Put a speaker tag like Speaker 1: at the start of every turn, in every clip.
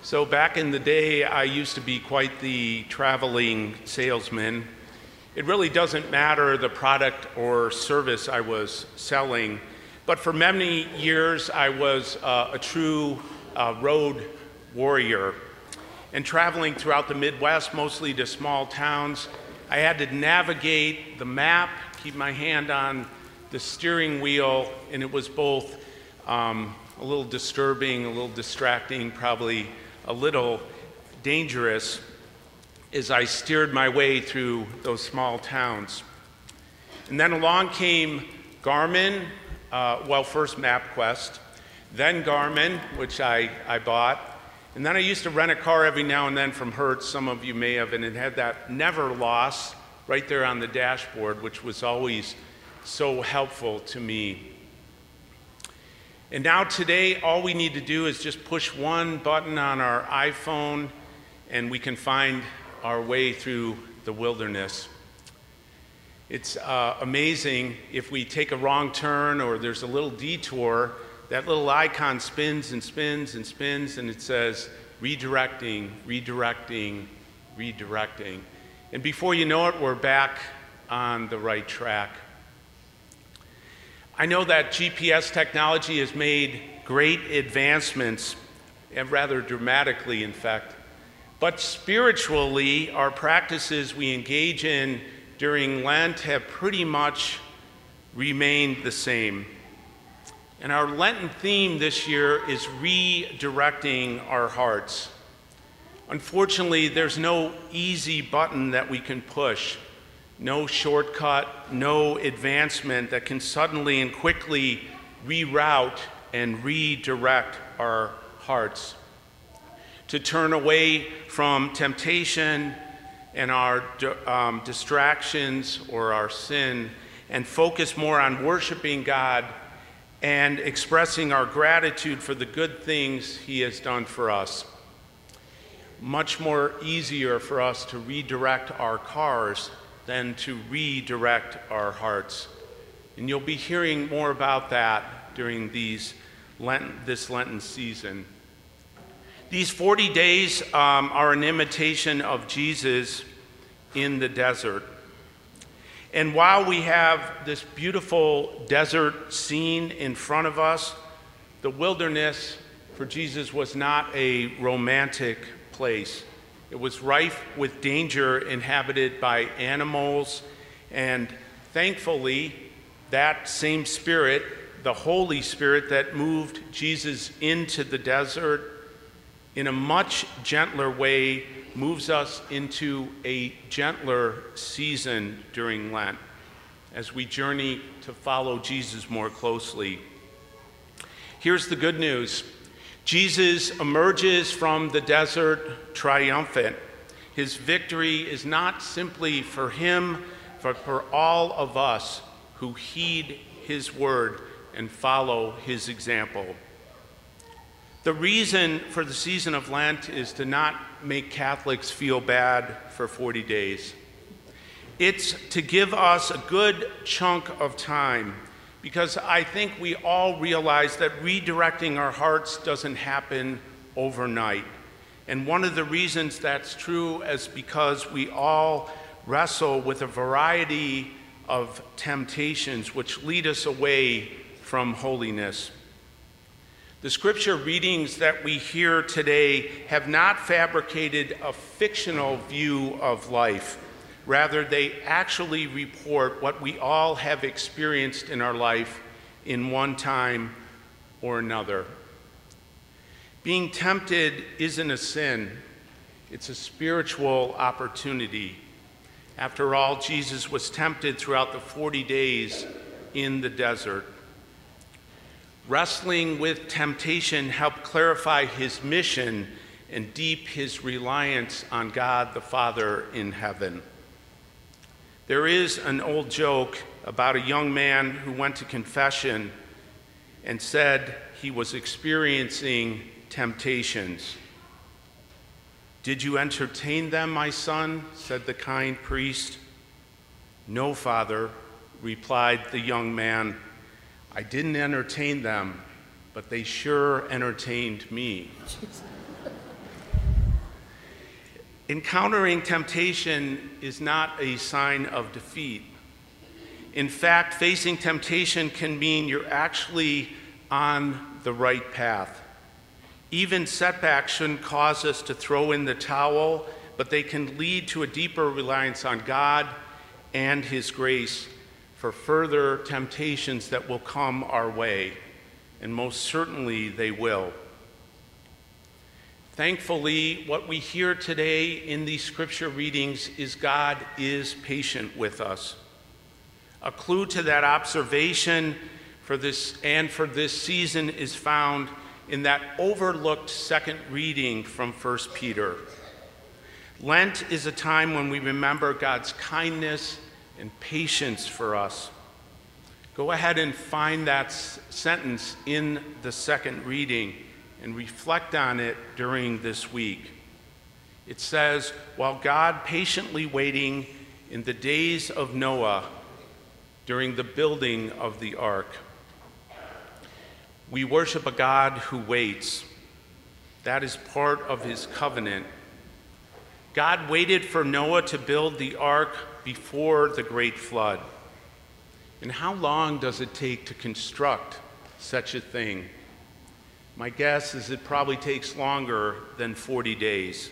Speaker 1: So, back in the day, I used to be quite the traveling salesman. It really doesn't matter the product or service I was selling, but for many years, I was uh, a true uh, road warrior. And traveling throughout the Midwest, mostly to small towns, I had to navigate the map, keep my hand on the steering wheel, and it was both um, a little disturbing, a little distracting, probably a little dangerous as I steered my way through those small towns. And then along came Garmin, uh, well, first MapQuest, then Garmin, which I, I bought. And then I used to rent a car every now and then from Hertz, some of you may have, and it had that NeverLost right there on the dashboard, which was always so helpful to me. And now, today, all we need to do is just push one button on our iPhone and we can find our way through the wilderness. It's uh, amazing if we take a wrong turn or there's a little detour, that little icon spins and spins and spins and it says redirecting, redirecting, redirecting. And before you know it, we're back on the right track. I know that GPS technology has made great advancements, and rather dramatically, in fact. But spiritually, our practices we engage in during Lent have pretty much remained the same. And our Lenten theme this year is redirecting our hearts. Unfortunately, there's no easy button that we can push no shortcut, no advancement that can suddenly and quickly reroute and redirect our hearts. To turn away from temptation and our um, distractions or our sin and focus more on worshiping God and expressing our gratitude for the good things He has done for us. Much more easier for us to redirect our cars than to redirect our hearts. And you'll be hearing more about that during these Lent, this Lenten season. These 40 days um, are an imitation of Jesus in the desert. And while we have this beautiful desert scene in front of us, the wilderness for Jesus was not a romantic place. It was rife with danger inhabited by animals, and thankfully, that same Spirit, the Holy Spirit that moved Jesus into the desert, in a much gentler way, moves us into a gentler season during Lent as we journey to follow Jesus more closely. Here's the good news Jesus emerges from the desert triumphant. His victory is not simply for him, but for all of us who heed his word and follow his example. The reason for the season of Lent is to not make Catholics feel bad for 40 days. It's to give us a good chunk of time because I think we all realize that redirecting our hearts doesn't happen overnight. And one of the reasons that's true is because we all wrestle with a variety of temptations which lead us away from holiness. The scripture readings that we hear today have not fabricated a fictional view of life. Rather, they actually report what we all have experienced in our life in one time or another. Being tempted isn't a sin, it's a spiritual opportunity. After all, Jesus was tempted throughout the 40 days in the desert. Wrestling with temptation helped clarify his mission and deep his reliance on God the Father in heaven. There is an old joke about a young man who went to confession and said he was experiencing temptations. Did you entertain them, my son? said the kind priest. No, father, replied the young man. I didn't entertain them, but they sure entertained me. Encountering temptation is not a sign of defeat. In fact, facing temptation can mean you're actually on the right path. Even setbacks shouldn't cause us to throw in the towel, but they can lead to a deeper reliance on God and His grace for further temptations that will come our way. And most certainly they will. Thankfully, what we hear today in these scripture readings is God is patient with us. A clue to that observation for this and for this season is found in that overlooked second reading from 1 Peter. Lent is a time when we remember God's kindness and patience for us. Go ahead and find that sentence in the second reading and reflect on it during this week. It says, While God patiently waiting in the days of Noah during the building of the ark, we worship a God who waits. That is part of his covenant. God waited for Noah to build the ark before the great flood. And how long does it take to construct such a thing? My guess is it probably takes longer than 40 days.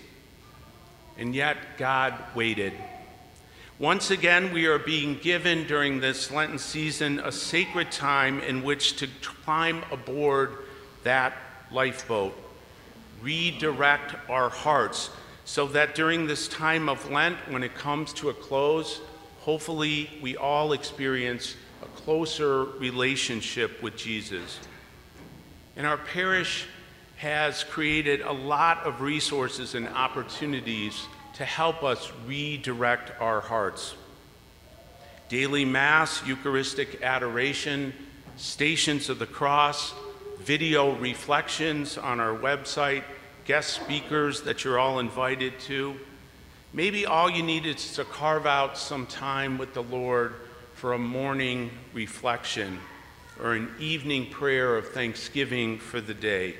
Speaker 1: And yet, God waited. Once again, we are being given during this Lenten season a sacred time in which to climb aboard that lifeboat, redirect our hearts, so that during this time of Lent, when it comes to a close, hopefully we all experience a closer relationship with Jesus. And our parish has created a lot of resources and opportunities to help us redirect our hearts. Daily Mass, Eucharistic adoration, Stations of the Cross, video reflections on our website, guest speakers that you're all invited to. Maybe all you need is to carve out some time with the Lord for a morning reflection or an evening prayer of thanksgiving for the day.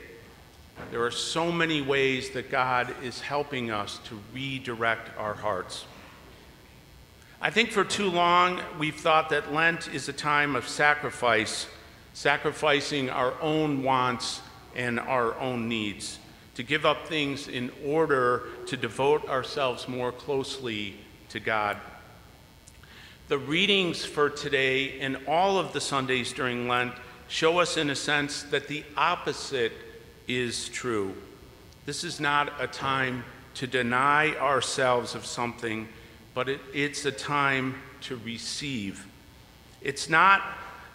Speaker 1: There are so many ways that God is helping us to redirect our hearts. I think for too long we've thought that Lent is a time of sacrifice, sacrificing our own wants and our own needs, to give up things in order to devote ourselves more closely to God. The readings for today and all of the Sundays during Lent show us, in a sense, that the opposite is true. This is not a time to deny ourselves of something, but it, it's a time to receive. It's not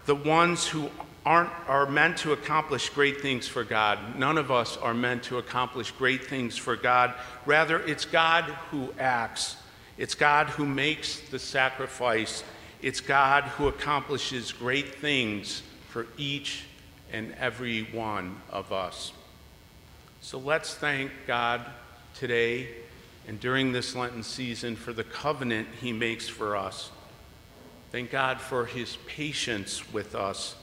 Speaker 1: the ones who aren't are meant to accomplish great things for God. None of us are meant to accomplish great things for God. Rather, it's God who acts it's God who makes the sacrifice. It's God who accomplishes great things for each and every one of us. So let's thank God today and during this Lenten season for the covenant he makes for us. Thank God for his patience with us.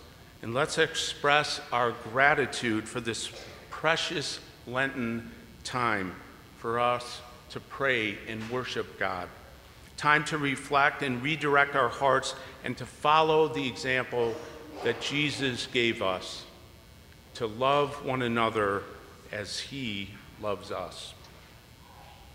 Speaker 1: And let's express our gratitude for this precious Lenten time for us to pray and worship God. Time to reflect and redirect our hearts and to follow the example that Jesus gave us to love one another as he loves us.